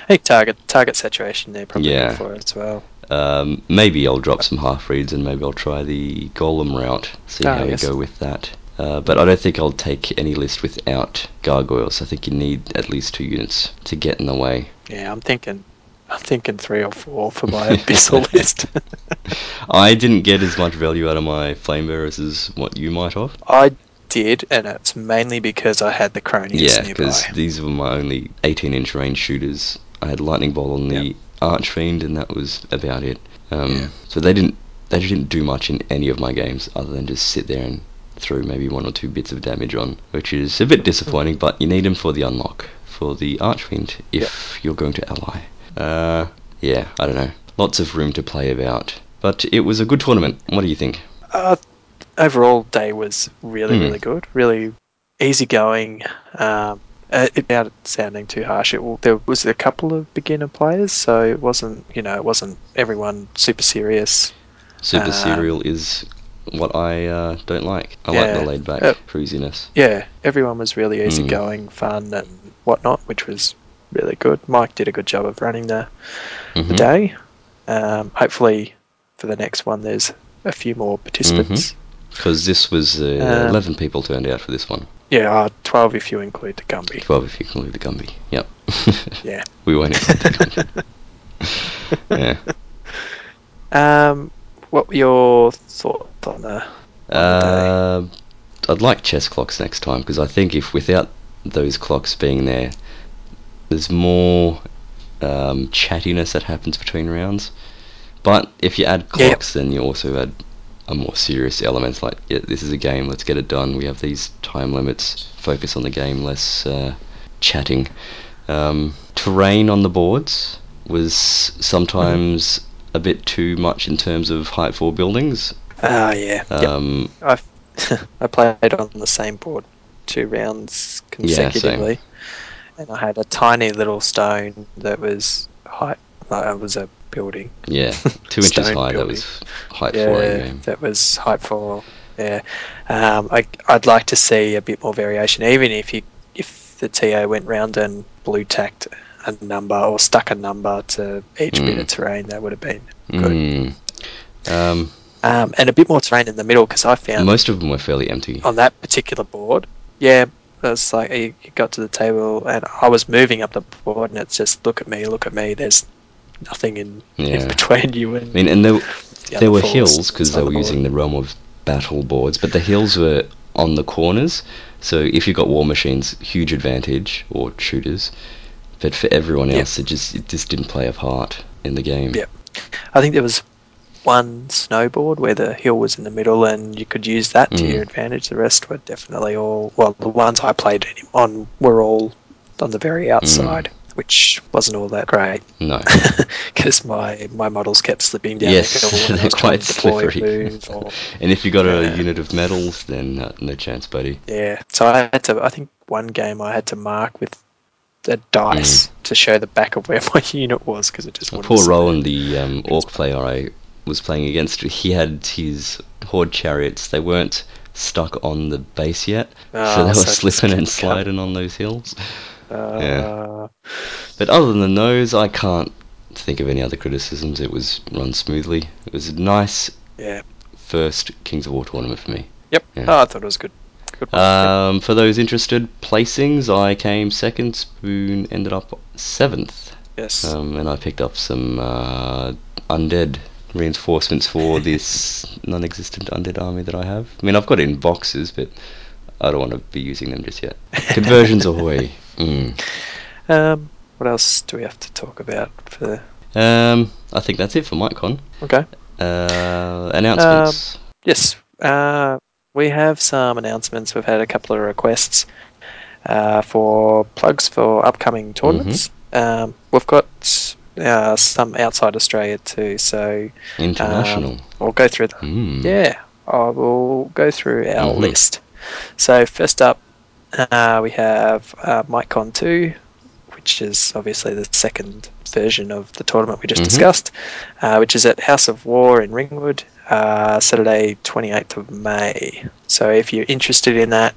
I think target target saturation they're probably Yeah. for it as well. um, maybe I'll drop some half breeds, and maybe I'll try the golem route. See Ah, how yes. we go with that. Uh, but I don't think I'll take any list without gargoyles. I think you need at least two units to get in the way. Yeah, I'm thinking, I'm thinking three or four for my abyssal list. I didn't get as much value out of my flame bearers as what you might have. I did, and it's mainly because I had the cronies Yeah, nearby. because these were my only 18 inch range shooters. I had lightning bolt on the Yep. archfiend, and that was about it. Um, Yeah. So they didn't they didn't do much in any of my games other than just sit there and throw maybe one or two bits of damage on, which is a bit disappointing. But you need them for the unlock for the archfiend if you're going to ally. Uh, yeah, I don't know. Lots of room to play about, but it was a good tournament. What do you think? Uh, overall, day was really, Hmm. really good. Really easygoing. Um, uh, it- without sounding too harsh, it, there was a couple of beginner players, so it wasn't, you know, it wasn't everyone super serious. Super Um, serial is what I uh, don't like. I like the laid back Uh, cruisiness. Yeah, everyone was really Hmm. easygoing, fun, and whatnot, which was really good. Mike did a good job of running the, the Mhm. day. Um, hopefully, for the next one, there's a few more participants. Because this was uh, Um, 11 people turned out for this one. Yeah, uh, 12 if you include the Gumby. 12 if you include the Gumby. Yep. Yeah. we won't include the Gumby. yeah. Um, what were your thoughts on the? On the day? Uh, I'd like chess clocks next time because I think if without those clocks being there, there's more um, chattiness that happens between rounds. But if you add Yeah. clocks, then you also add a more serious element. Like, yeah, this is a game. Let's get it done. We have these time limits. Focus on the game. Less uh, chatting. Um, terrain on the boards was sometimes a bit too much in terms of height for buildings. Ah, yeah. Yep. Um, I I played on the same board two rounds Yeah, same. And I had a tiny little stone that was height. Like, it was a building. Yeah, two inches high. That was height for a yeah, game. that was height four. Yeah, um, I, I'd like to see a bit more variation, even if you if the TO went round and blue tacked a number or stuck a number to each bit Mm. of terrain, that would have been good. Mm. Um, Um, and a bit more terrain in the middle because I found most of them were fairly empty. on that particular board, yeah, it's like you you got to the table and I was moving up the board and it's just look at me, look at me. There's nothing in, Yeah. in between you and I mean, and there, the there were hills because they were board. using the realm of battle boards, but the hills were on the corners. So if you got war machines, huge advantage or shooters. But for everyone Yep. else, it just it just didn't play a part in the game. Yep. I think there was one snowboard where the hill was in the middle and you could use that to Mm. your advantage. The rest were definitely all well, the ones I played on were all on the very outside, which wasn't all that great No. because my my models kept slipping down Yes, the they're quite slippery. move or and if you got a unit of medals, then uh, no chance, buddy. Yeah, so I had to. I think one game I had to mark with a dice to show the back of where my unit was because it just wouldn't Poor Rowan, the um, orc player I was playing against, he had his horde chariots. They weren't stuck on the base yet, so they were so slipping and sliding on those hills. Uh, yeah. But other than those, I can't think of any other criticisms. It was run smoothly. It was a nice yeah. first Kings of War tournament for me. Yep. Yeah. Oh, I thought it was good. Good. Um, for those interested, placings, I came second. Spoon ended up seventh. Yes. Um, and I picked up some uh, undead reinforcements for this non-existent undead army that I have. I mean, I've got it in boxes, but I don't want to be using them just yet. Conversions ahoy! Mm. Um, what else do we have to talk about? For Um, I think that's it for MikeCon. okay, Uh, announcements. yes, uh, we have some announcements. We've had a couple of requests uh, for plugs for upcoming tournaments. Um, we've got uh, some outside Australia too, so International. um, we'll go through. Mm. Yeah, I will go through our Mhm. list. So first up, uh, we have uh, MikeCon 2, which is obviously the second version of the tournament we just Mhm. discussed, uh, which is at House of War in Ringwood, uh, Saturday 28th of May. So if you're interested in that,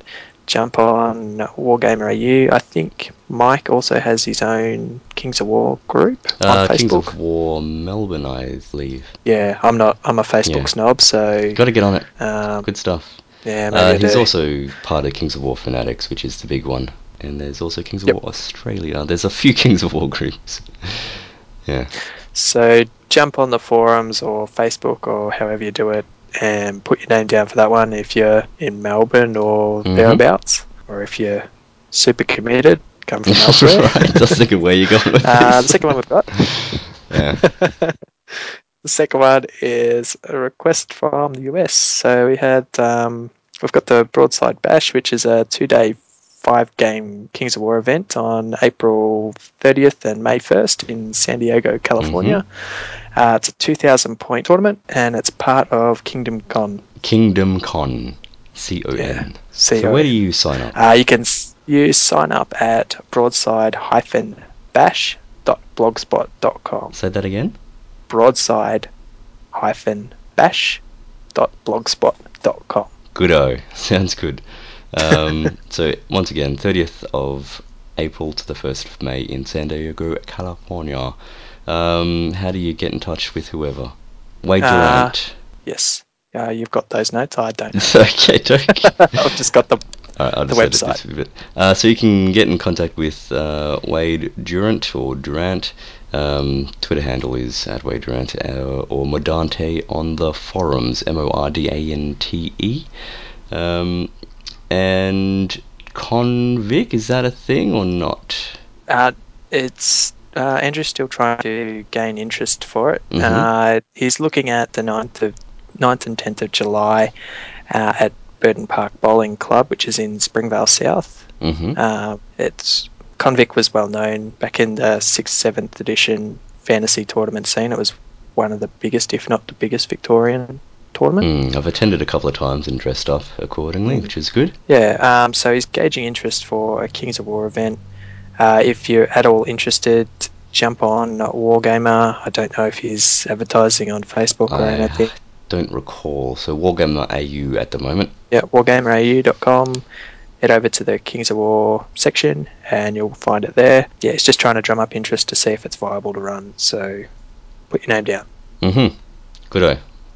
jump on Wargamer AU. I think Mike also has his own Kings of War group on Uh, Facebook. Kings of War Melbourne, I believe. Yeah, I'm not. I'm a Facebook Yeah. snob, so Got to get on it. um, Good stuff. yeah, maybe Uh, he's do. also part of Kings of War Fanatics, which is the big one. And there's also Kings of Yep. War Australia. There's a few Kings of War groups. yeah. So jump on the forums or Facebook or however you do it, and put your name down for that one if you're in Melbourne or Mhm. thereabouts, or if you're super committed, come from elsewhere. right, just think of where you're going with uh, the second one we've got. Yeah. the second one is a request from the US. So we had um, we've got the Broadside Bash, which is a two-day, five-game Kings of War event on April 30th and May 1st in San Diego, California. Uh, it's a 2,000 point tournament, and it's part of Kingdom Con. Kingdom Con. C O N. Yeah. So where do you sign up? Uh, you can s- you sign up at broadside-bash.blogspot.com. Say that again. broadside-bash.blogspot.com. Goodo. Sounds good. Um, so once again, 30th of April to the 1st of May in San Diego, California. Um, how do you get in touch with whoever? Wade Uh, Durant. Yes. Uh, you've got those notes. I don't. okay, don't. I've just got them. I'll the website. this a bit. Uh, so you can get in contact with uh, Wade Durant or Durant. Um, Twitter handle is at Wade Durant uh, or Mordante on the forums. M O R D A N T E. Um, and Convic is that a thing or not? Uh, it's uh, Andrew's still trying to gain interest for it. Mhm. Uh, he's looking at the 9th of 9th and 10th of July uh, at Burden Park Bowling Club, which is in Springvale South. Mm-hmm. Uh, it's Convic was well known back in the sixth, seventh edition fantasy tournament scene. It was one of the biggest, if not the biggest, Victorian tournament. Mm, I've attended a couple of times and dressed up accordingly, which is good. Yeah, um, so he's gauging interest for a Kings of War event. Uh, if you're at all interested, jump on Wargamer. I don't know if he's advertising on Facebook or I anything. don't recall. So Wargamer AU at the moment. Yeah, wargamerau.com. Head over to the Kings of War section and you'll find it there. Yeah, it's just trying to drum up interest to see if it's viable to run. So put your name down. Mm-hmm. Good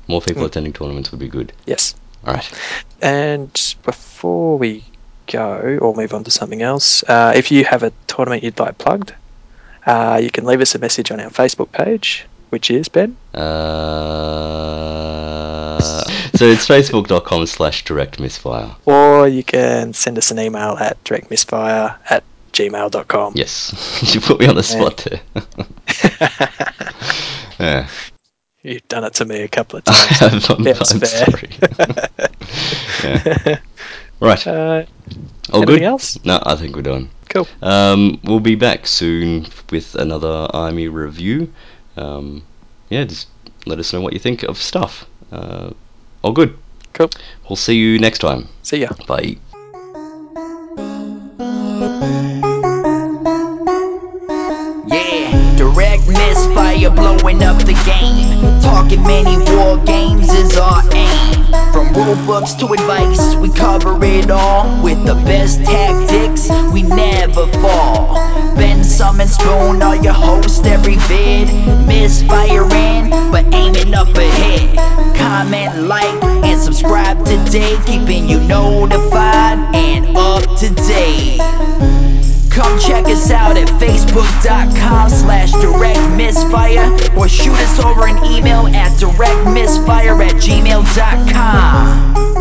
More people Mm. attending tournaments would be good. Yes. All right. And before we go or move on to something else, uh, if you have a tournament you'd like plugged, uh, you can leave us a message on our Facebook page, which is Ben. Uh, so it's facebook.com slash direct misfire. Or you can send us an email at directmisfire at gmail.com. Yes. you put me on the spot there. yeah. You've done it to me a couple of I times. have, I'm, That's fair. yeah. Right. uh, All anything good? else? No, I think we're done. cool. Um, we'll be back soon with another Army review. Um, yeah, just let us know what you think of stuff. Uh, all good. Cool. We'll see you next time. See ya. Bye. Misfire blowing up the game. Talking many war games is our aim. From rule books to advice, we cover it all. With the best tactics, we never fall. Ben Summon Spoon are your host every vid. Misfiring, but aiming up ahead. Comment, like, and subscribe today. Keeping you notified and up to date. Come check us out at facebook.com slash direct misfire or shoot us over an email at directmisfire at gmail.com.